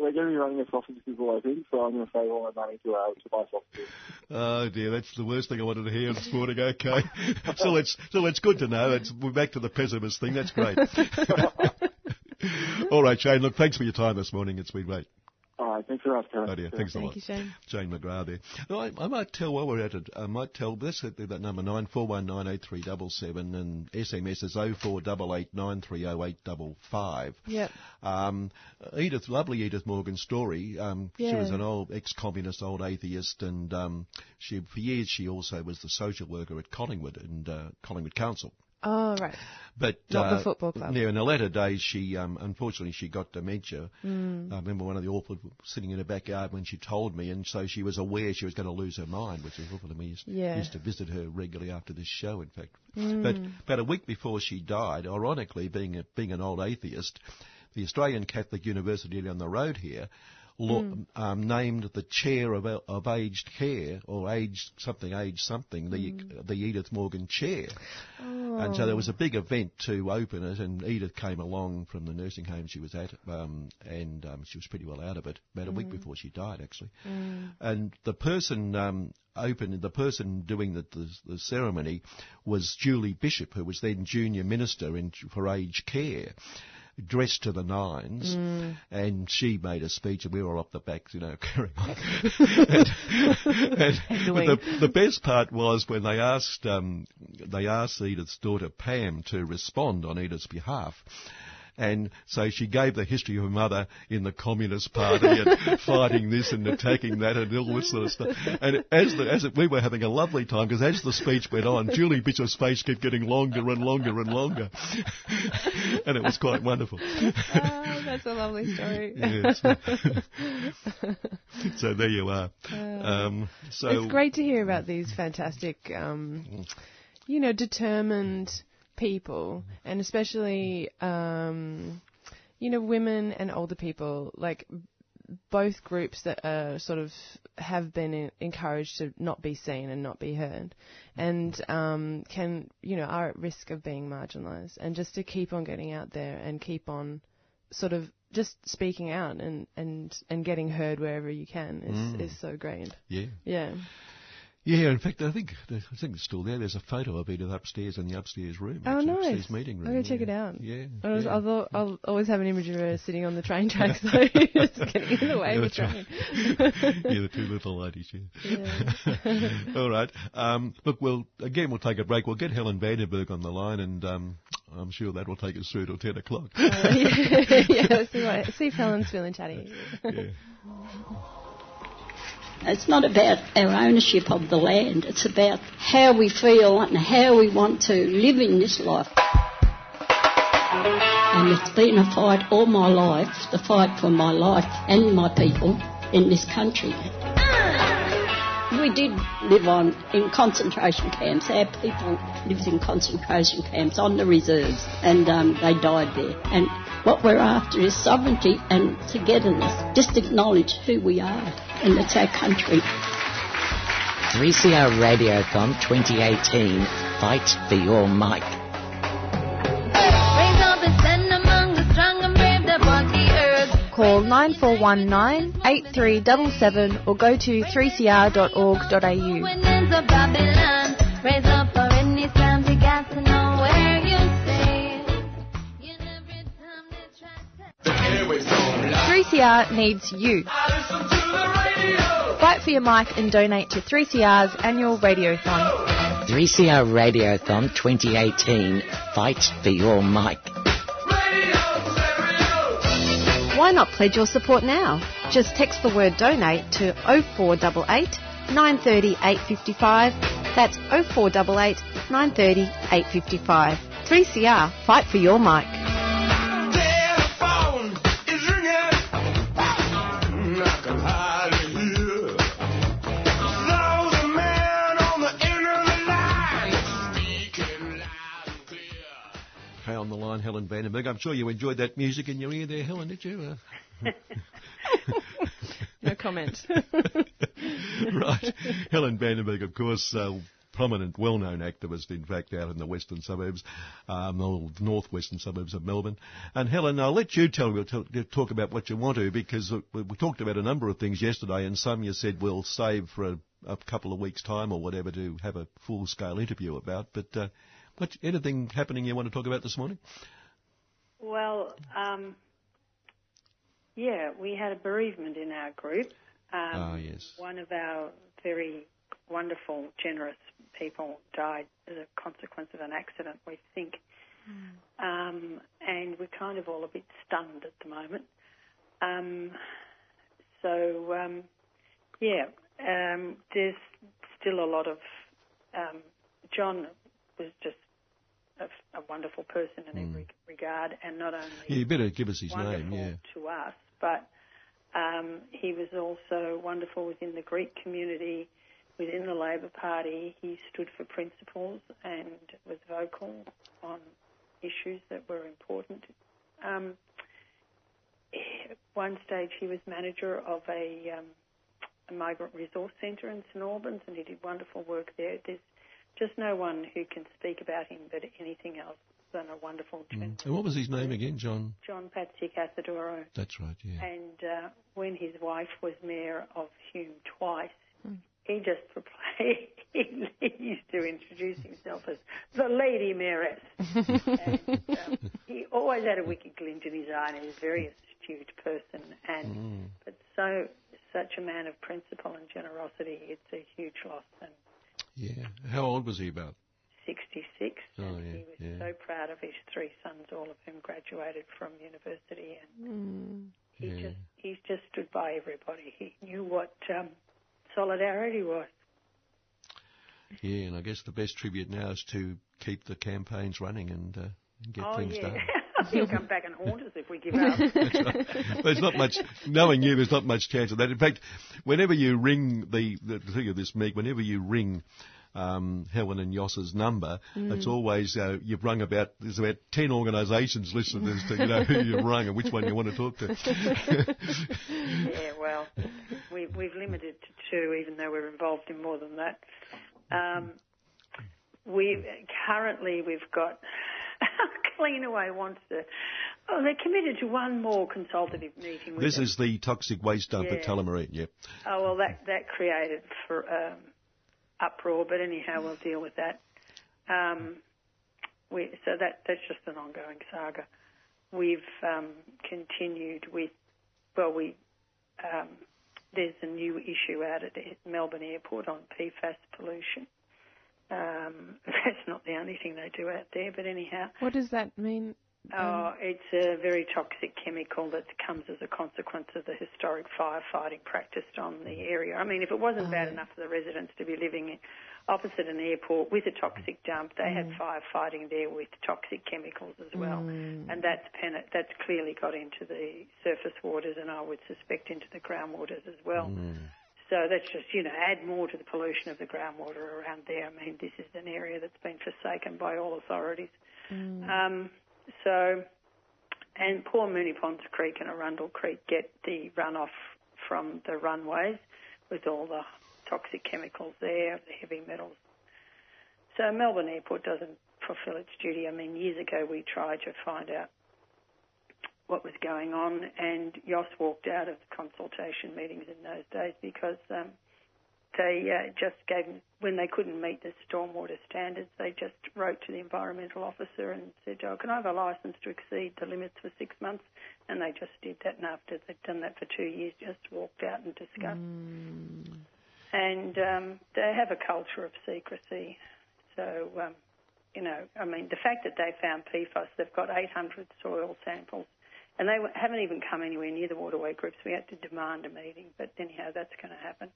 we're, going to be running a sausage sizzle, I think, so I'm going to save all my money to, uh, to buy sausages. Oh dear, that's the worst thing I wanted to hear this morning. Okay, so it's so it's good to know. It's, we're back to the pessimist thing. That's great. All right, Shane. Look, thanks for your time this morning. It's been great. Right, thanks very much, Kevin. Oh dear, thanks a Thank lot. you, Shane. Jane McGrath there. No, I, I might tell while we're at it, I might tell, hit that number, 94198377 and SMS is 0488930855. Yep. Um, Edith, lovely Edith Morgan story. Um, She was an old ex-communist, old atheist, and um, she for years she also was the social worker at Collingwood and uh, Collingwood Council. Oh, right. But Not the uh, football club. Yeah, in the latter days, she um, unfortunately she got dementia. Mm. I remember one of the awful sitting in her backyard when she told me, and so she was aware she was going to lose her mind, which is awful to me. Used, Yeah. used to visit her regularly after this show, in fact. Mm. But about a week before she died, ironically, being a, being an old atheist, the Australian Catholic University on the road here law, Mm. um, named the chair of, of aged care or aged something, aged something, the Mm. the Edith Morgan chair. And so there was a big event to open it, and Edith came along from the nursing home she was at, um, and um, she was pretty well out of it about a week Mm. before she died, actually. Mm. And the person um, open, the person doing the, the, the ceremony was Julie Bishop, who was then junior minister in, for aged care. Dressed to the nines, Mm. and she made a speech, and we were all up the back, you know, carrying on. and, and- but the, the best part was when they asked um, they asked Edith's daughter Pam to respond on Edith's behalf. And so she gave the history of her mother in the Communist Party and fighting this and attacking that and all this sort of stuff. And as the, as it, we were having a lovely time because as the speech went on, Julie Bishop's face kept getting longer and longer and longer, and it was quite wonderful. Oh, that's a lovely story. Yes. so there you are. Um, so it's great to hear about these fantastic, um, you know, determined people, and especially, um, you know, women and older people, like both groups that are sort of have been en- encouraged to not be seen and not be heard, and um, can, you know, are at risk of being marginalised, and just to keep on getting out there and keep on sort of just speaking out and, and, and getting heard wherever you can is, Mm. is so great. Yeah. Yeah. Yeah, in fact, I think I think it's still there. There's a photo of it upstairs in the upstairs room. Oh, nice. Upstairs meeting room. I'm going to check yeah. it out. Yeah. I was, yeah. Although I'll always have an image of her sitting on the train tracks, though, just getting in the way Yeah, of the train. yeah, the two little ladies. Yeah. All right. Um, look, well, again, we'll take a break. We'll get Helen Vandenberg on the line, and um, I'm sure that will take us through till ten o'clock. Uh, yeah, yeah, see, what, see if Helen's feeling chatty. It's not about our ownership of the land, it's about how we feel and how we want to live in this life. And it's been a fight all my life, the fight for my life and my people in this country. We did live on in concentration camps. Our people lived in concentration camps on the reserves, and um, they died there. And what we're after is sovereignty and togetherness. Just acknowledge who we are, and it's our country. 3CR Radiothon 2018. Fight for your mic. Call 9419 8377 or go to 3cr.org.au. When ends of Babylon, raise up for any times you got to know where you stay. 3CR needs you. Fight for your mic and donate to 3CR's annual radiothon. 3CR Radiothon 2018. Fight for your mic. Why not pledge your support now? Just text the word donate to 0488 930 855. That's 0488 930 855. 3CR, fight for your mic. On the line, Helen Vandenberg. I'm sure you enjoyed that music in your ear there, Helen, did you? Uh, No comment. right. Helen Vandenberg, of course, uh, prominent, well-known activist, in fact, out in the western suburbs, um, the northwestern suburbs of Melbourne. And Helen, I'll let you tell talk about what you want to, because uh, we we talked about a number of things yesterday, and some you said we'll save for a, a couple of weeks' time or whatever to have a full-scale interview about. But uh, what, anything happening you want to talk about this morning? Well, um, yeah, we had a bereavement in our group. Um, Ah, yes. One of our very wonderful, generous people died as a consequence of an accident, we think. Um, and we're kind of all a bit stunned at the moment. Um, so, um, yeah, um, there's still a lot of. Um, John was just a, a wonderful person in every regard, and not only Yeah, you better give us his name, yeah. to us, but um, he was also wonderful within the Greek community, within the Labor Party. He stood for principles and was vocal on issues that were important. Um, one stage, he was manager of a, um, a migrant resource centre in St Albans, and he did wonderful work there. There's just no one who can speak about him but anything else than a wonderful gentleman. Mm. And what was his name again, John? John Patsikatheodorou. That's right, yeah. And uh, when his wife was mayor of Hume twice, he just he, he used to introduce himself as the lady mayoress. and, um, he always had a wicked glint in his eye, and he was a very astute person, and Mm. but so such a man of principle and generosity. It's a huge loss, and Yeah. How old was he about? 66. Oh, and yeah, he was yeah. so proud of his three sons, all of whom graduated from university, and he Yeah. just he just stood by everybody. He knew what um, solidarity was. Yeah, and I guess the best tribute now is to keep the campaigns running and, uh, and get oh things yeah, done. he'll come back and haunt us if we give up. Right. There's not much, knowing you, there's not much chance of that. In fact, whenever you ring the, the thing of this, Meg, whenever you ring um, Helen and Yoss's number, Mm. it's always, uh, you've rung about, there's about 10 organisations listed as to, you know, who you've rung and which one you want to talk to. yeah, well, we, we've limited to two, even though we're involved in more than that. Um, we currently we've got Cleanaway wants to. Oh, they're committed to one more consultative meeting. With this us. is the toxic waste dump at Tullamarine, yep. Oh well, that that created for um, uproar, but anyhow, we'll deal with that. Um, we, so that that's just an ongoing saga. We've um, continued with, well, we um, there's a new issue out at Melbourne Airport on PFAS pollution. Um, that's not the only thing they do out there, but anyhow, What does that mean? Oh, um? it's a very toxic chemical that comes as a consequence of the historic firefighting practiced on the area. I mean, if it wasn't bad oh. enough for the residents to be living opposite an airport with a toxic dump, they had mm. firefighting there with toxic chemicals as well, mm. and that's pen- that's clearly got into the surface waters, and I would suspect into the groundwaters as well. Mm. So that's just, you know, add more to the pollution of the groundwater around there. I mean, this is an area that's been forsaken by all authorities. Um, so, and poor Moonee Ponds Creek and Arundel Creek get the runoff from the runways with all the toxic chemicals there, the heavy metals. So Melbourne Airport doesn't fulfil its duty. I mean, years ago we tried to find out what was going on, and Yoss walked out of the consultation meetings in those days because um, they uh, just gave, when they couldn't meet the stormwater standards, they just wrote to the environmental officer and said, oh, can I have a licence to exceed the limits for six months? And they just did that, and after they'd done that for two years, just walked out and discussed. And um, they have a culture of secrecy. So, um, you know, I mean, the fact that they found PFAS, they've got 800 soil samples, and they haven't even come anywhere near the waterway groups. We had to demand a meeting, but anyhow, that's going to happen.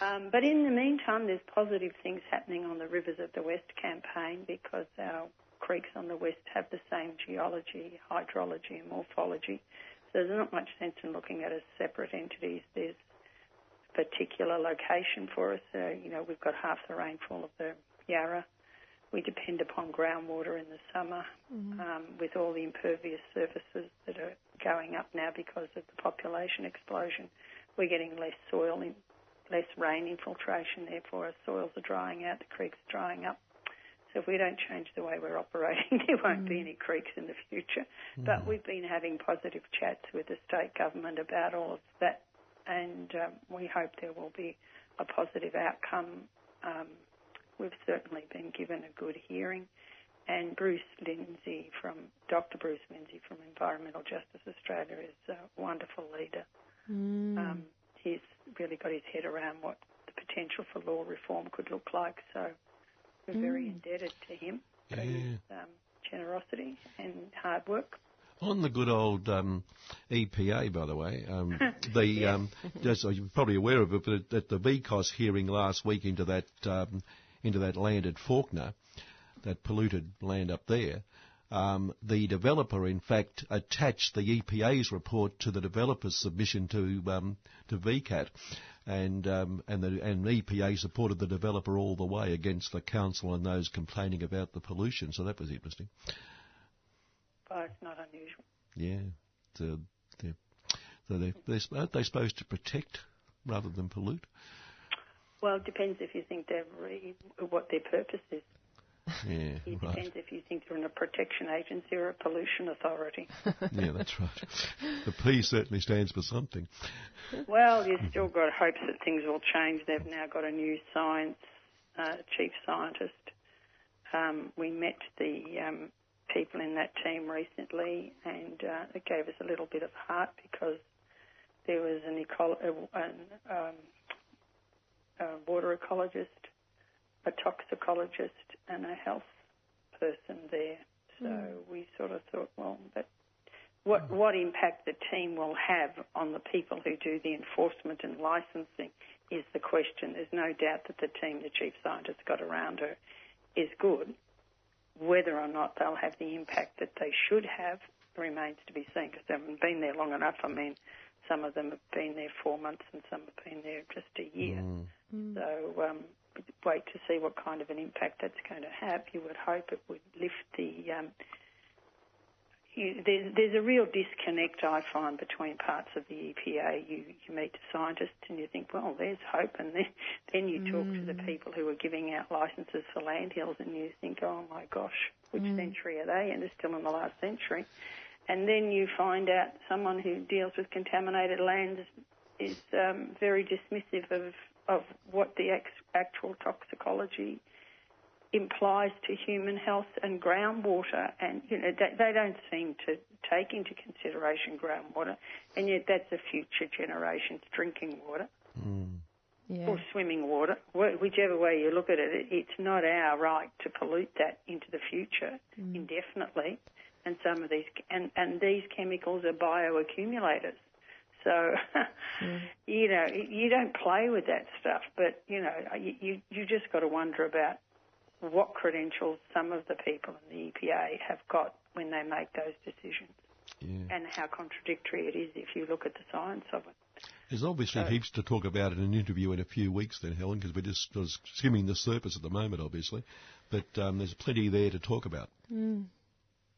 Um, but in the meantime, there's positive things happening on the Rivers of the West campaign because our creeks on the west have the same geology, hydrology, and morphology. So there's not much sense in looking at as separate entities. There's a particular location for us. You know, we've got half the rainfall of the Yarra. We depend upon groundwater in the summer um, with all the impervious surfaces that are going up now because of the population explosion. We're getting less soil, in, less rain infiltration, therefore our soils are drying out, the creeks are drying up. So if we don't change the way we're operating, there won't be any creeks in the future. But we've been having positive chats with the state government about all of that, and um, we hope there will be a positive outcome. Um, we've certainly been given a good hearing, and Bruce Lindsay from Dr. Bruce Lindsay from Environmental Justice Australia is a wonderful leader. Um, he's really got his head around what the potential for law reform could look like. So we're very Mm. indebted to him for Yeah. his um, generosity and hard work. On the good old um, EPA, by the way, um, the um, just, you're probably aware of it, but at, at the VCAT hearing last week into that um, into that land at Fawkner, that polluted land up there, um, the developer in fact attached the EPA's report to the developer's submission to um, to VCAT, and um, and the and EPA supported the developer all the way against the council and those complaining about the pollution. So that was interesting. But it's not unusual. Yeah. So, yeah. So they, they're, aren't they supposed to protect rather than pollute? Well, it depends if you think they're re- what their purpose is. Yeah, It right. depends if you think they're in a protection agency or a pollution authority. yeah, that's right. The P certainly stands for something. well, you've still got hopes that things will change. They've now got a new science uh, chief scientist. Um, we met the um, people in that team recently, and uh, it gave us a little bit of heart because there was an, eco- uh, an um, a water ecologist, a toxicologist, and a health person there. So hmm. we sort of thought, well, that what hmm. what impact the team will have on the people who do the enforcement and licensing is the question. There's no doubt that the team the chief scientist got around her is good. Whether or not they'll have the impact that they should have remains to be seen because they haven't been there long enough. I mean, some of them have been there four months and some have been there just a year. So um, wait to see what kind of an impact that's going to have. You would hope it would lift the. Um, you, there's, there's a real disconnect I find between parts of the EPA. You, you meet the scientists and you think, well, there's hope, and then, then you talk to the people who are giving out licences for landfills, and you think, oh my gosh, which century are they? And they're still in the last century. And then you find out someone who deals with contaminated lands is um, very dismissive of, of what the ex- actual toxicology implies to human health and groundwater, and you know they, they don't seem to take into consideration groundwater, and yet that's a future generation's drinking water Yeah. or swimming water, whichever way you look at it. it. It's not our right to pollute that into the future indefinitely, and some of these and and these chemicals are bioaccumulators. So, you know, you don't play with that stuff, but you know, you you, you just got to wonder about what credentials some of the people in the EPA have got when they make those decisions, and how contradictory it is if you look at the science of it. There's obviously So- heaps to talk about in an interview in a few weeks, then, Helen, because we're just sort skimming the surface at the moment, obviously. But um, there's plenty there to talk about.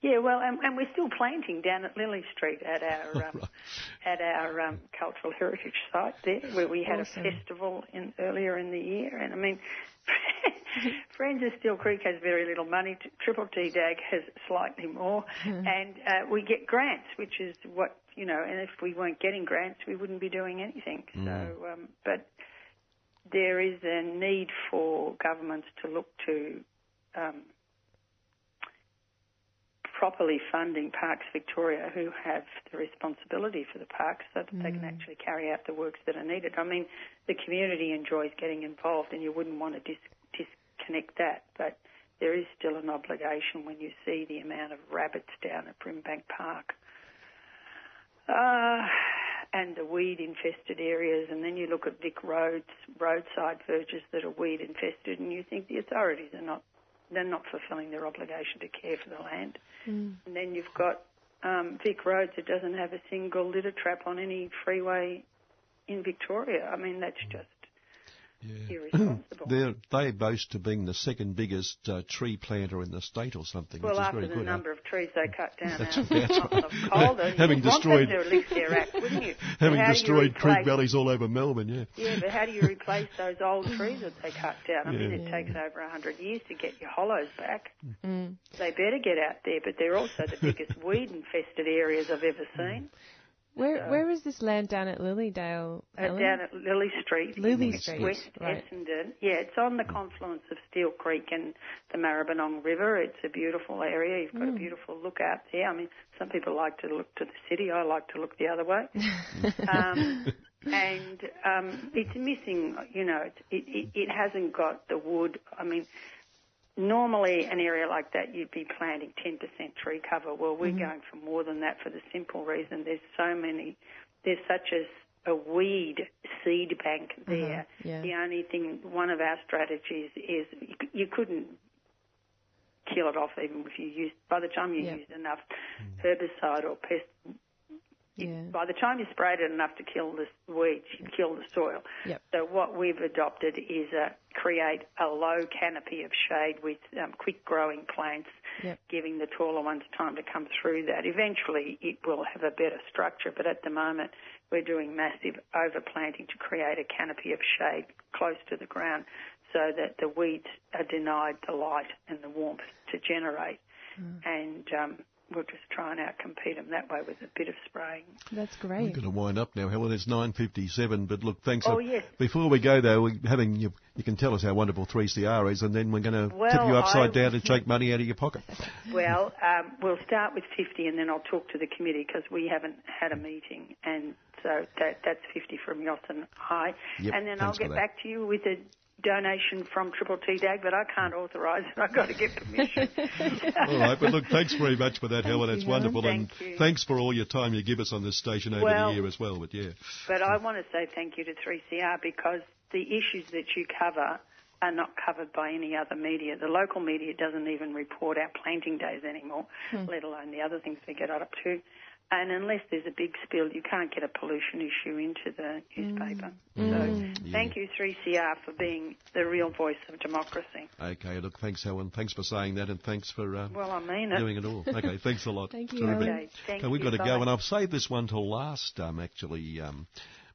Yeah, well, and, and we're still planting down at Lily Street at our um, at our um, cultural heritage site there, where we had Awesome. a festival in earlier in the year. And I mean, Friends of Steele Creek has very little money. Triple T Dag has slightly more, and uh, we get grants, which is what you know. And if we weren't getting grants, we wouldn't be doing anything. So, um, but there is a need for governments to look to um, properly funding Parks Victoria, who have the responsibility for the parks, so that they can actually carry out the works that are needed. I mean, the community enjoys getting involved, and you wouldn't want to dis- disconnect that, but there is still an obligation when you see the amount of rabbits down at Brimbank Park. Uh, and the weed infested areas, and then you look at Vic Roads, roadside verges that are weed infested, and you think the authorities are not they're not fulfilling their obligation to care for the land. And then you've got um, Vic Roads that doesn't have a single litter trap on any freeway in Victoria. I mean, that's just irresponsible. They're, they boast of being the second biggest uh, tree planter in the state or something, well, which is after very the good. huh? number of trees they cut down That's- out that's right. Having destroyed- them to lift their act, wouldn't you? But Having how do you destroyed creek valleys all over Melbourne, yeah. Yeah, but how do you replace those old trees that they cut down? I mean, it takes over a hundred years to get your hollows back. Mm. They better get out there, but they're also the biggest weed-infested areas I've ever seen. Where So- where is this land down at Lilydale? Uh, down at Lily Street, Lily Street, West right. Essendon. Yeah, it's on the confluence of Steele Creek and the Maribyrnong River. It's a beautiful area. You've got a Mm. beautiful look out there. I mean, some people like to look to the city. I like to look the other way. um, and um, it's missing. You know, it it it hasn't got the wood. I mean. Normally, an area like that, you'd be planting 10% tree cover. Well, we're Mhm. going for more than that for the simple reason there's so many, there's such a, a weed seed bank there. Uh-huh, yeah. The only thing, one of our strategies is you, you couldn't kill it off even if you used, by the time you Yeah. used enough herbicide or pest, Yeah. by the time you sprayed it enough to kill the weeds, you kill the soil. Yep. So what we've adopted is a create a low canopy of shade with um, quick growing plants Yep. giving the taller ones time to come through that. Eventually, it will have a better structure, but at the moment, we're doing massive overplanting to create a canopy of shade close to the ground so that the weeds are denied the light and the warmth to generate. And um, we'll just try and outcompete them that way with a bit of spraying. That's great. We're going to wind up now, Helen. It's 9.57, but look, thanks. Oh, a- yes. Before we go, though, we're having you, you can tell us how wonderful 3CR is, and then we're going to tip you upside I- down and take money out of your pocket. Well, um, we'll start with 50 and then I'll talk to the committee because we haven't had a meeting. And so that, that's 50 from Yossen High. Yep, and then I'll get back to you with a donation from Triple T DAG, but I can't authorise it. I've got to get permission. all right, but look, thanks very much for that, Helen. That's you, Helen. wonderful, and you. thanks for all your time you give us on this station over Well- the year as well. But yeah, But I want to say thank you to 3CR because the issues that you cover are not covered by any other media. The local media doesn't even report our planting days anymore, Hmm. let alone the other things we get up to. And unless there's a big spill, you can't get a pollution issue into the newspaper. Mm. So thank you, 3CR, for being the real voice of democracy. okay. Look, thanks, Helen. Thanks for saying that, and thanks for uh, Well, I mean it. doing it all. Okay, thanks a lot. Thank you, Terrific. Helen. Okay, thank we've you. got to Bye. go, and I've saved this one till last, um, actually. Um,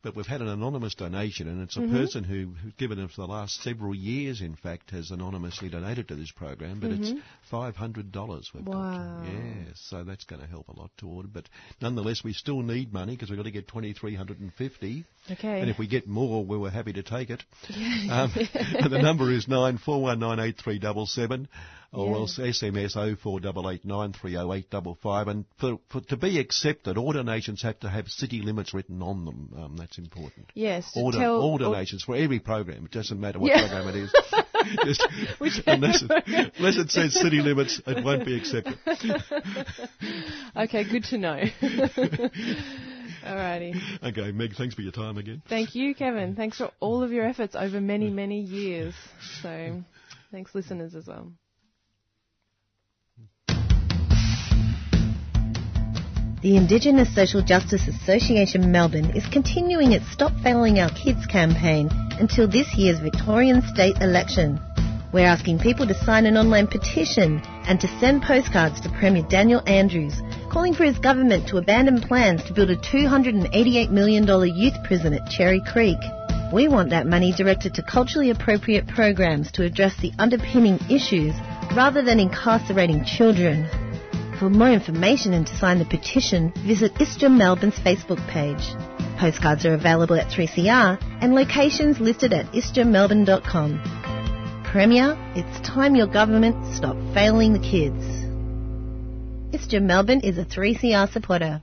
but we've had an anonymous donation, and it's a mm-hmm. person who, who's given us for the last several years, in fact, has anonymously donated to this program, but mm-hmm. it's $500 we've wow. got. Yeah, so that's going to help a lot toward it. But nonetheless, we still need money because we've got to get 2350 Okay. And if we get more, we were happy to take it. um, the number is 94198377 or else SMS oh four double eight nine three oh eight double five. And for, for to be accepted, all donations have to have city limits written on them. Um, that's important. Yes. All, don- tell- all or- donations for every program. It doesn't matter what Yeah. program it is. Just, unless, it, unless it says city limits, it won't be accepted. okay, good to know. Alrighty. Okay, Meg, thanks for your time again. Thank you, Kevin. Thanks for all of your efforts over many, many years. So, thanks, listeners, as well. The Indigenous Social Justice Association Melbourne is continuing its Stop Failing Our Kids campaign until this year's Victorian state election. We're asking people to sign an online petition and to send postcards to Premier Daniel Andrews, calling for his government to abandon plans to build a $288 million youth prison at Cherry Creek. We want that money directed to culturally appropriate programs to address the underpinning issues rather than incarcerating children. For more information and to sign the petition, visit ISJA Melbourne's Facebook page. Postcards are available at 3CR and locations listed at isjamelbourne.com. Premier, it's time your government stopped failing the kids. ISJA Melbourne is a 3CR supporter.